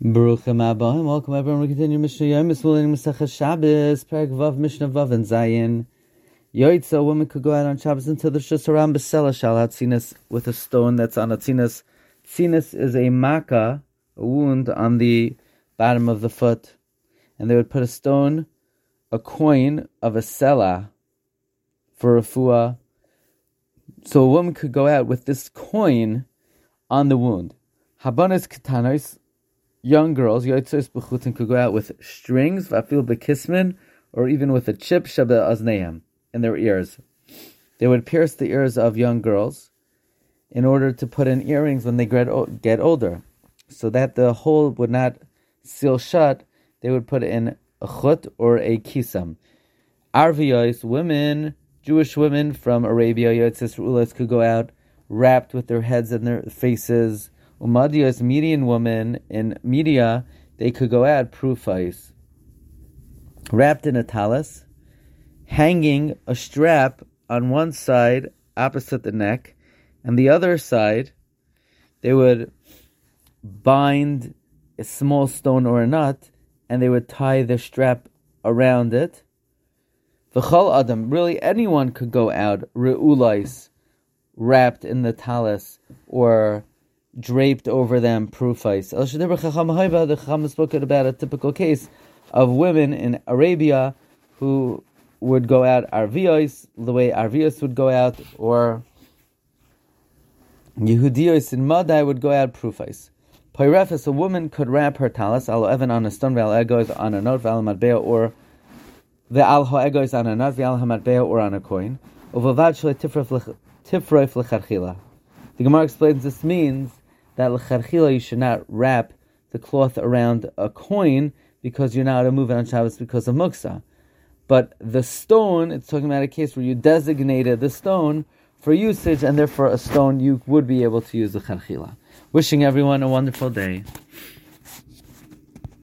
Baruchim Abahim. Welcome everyone. We continue Mishnah Yom. It's learning Masechah Shabbos, Perek Vav, Mishnah Vav, and Zayin. Yoitza, a woman could go out on Shabbos until the Shusaram Besela shall tzinas with a stone that's on a tzinas. Is a maka, a wound on the bottom of the foot. And they would put a stone, a coin of a sela for a fuah. So a woman could go out with this coin on the wound. Habanas katanos, young girls, yotzos b'chutin, could go out with strings, vafil bekismin, or even with a chip shabe azneim in their ears. They would pierce the ears of young girls in order to put in earrings when they get, get older. So that the hole would not seal shut, they would put in a chut or a kisam. Arviyos, women, Jewish women from Arabia, Yotzis Rulas, could go out wrapped with their heads and their faces Umadia's Median woman in Media, they could go out profais, wrapped in a talis, hanging a strap on one side opposite the neck, and the other side, they would bind a small stone or a nut, and they would tie the strap around it. V'chol adam, really anyone could go out reulais, wrapped in the talis or draped over them profais. El The Chacham spoken about a typical case of women in Arabia who would go out arvios, the way arvios would go out, or Yehudios in Madai would go out profais. Pyrefis, a woman could wrap her talis, al evan on a stone, val egos on a note, val matbea, or the al egos on a note, val hamatbea, or on a coin. Uvavad shle tifroif lecharchila. The Gemara explains this means that lecharchila you should not wrap the cloth around a coin because you're not allowed to move it on Shabbos because of muksa. But the stone, it's talking about a case where you designated the stone for usage, and therefore a stone you would be able to use the charchila. Wishing everyone a wonderful day.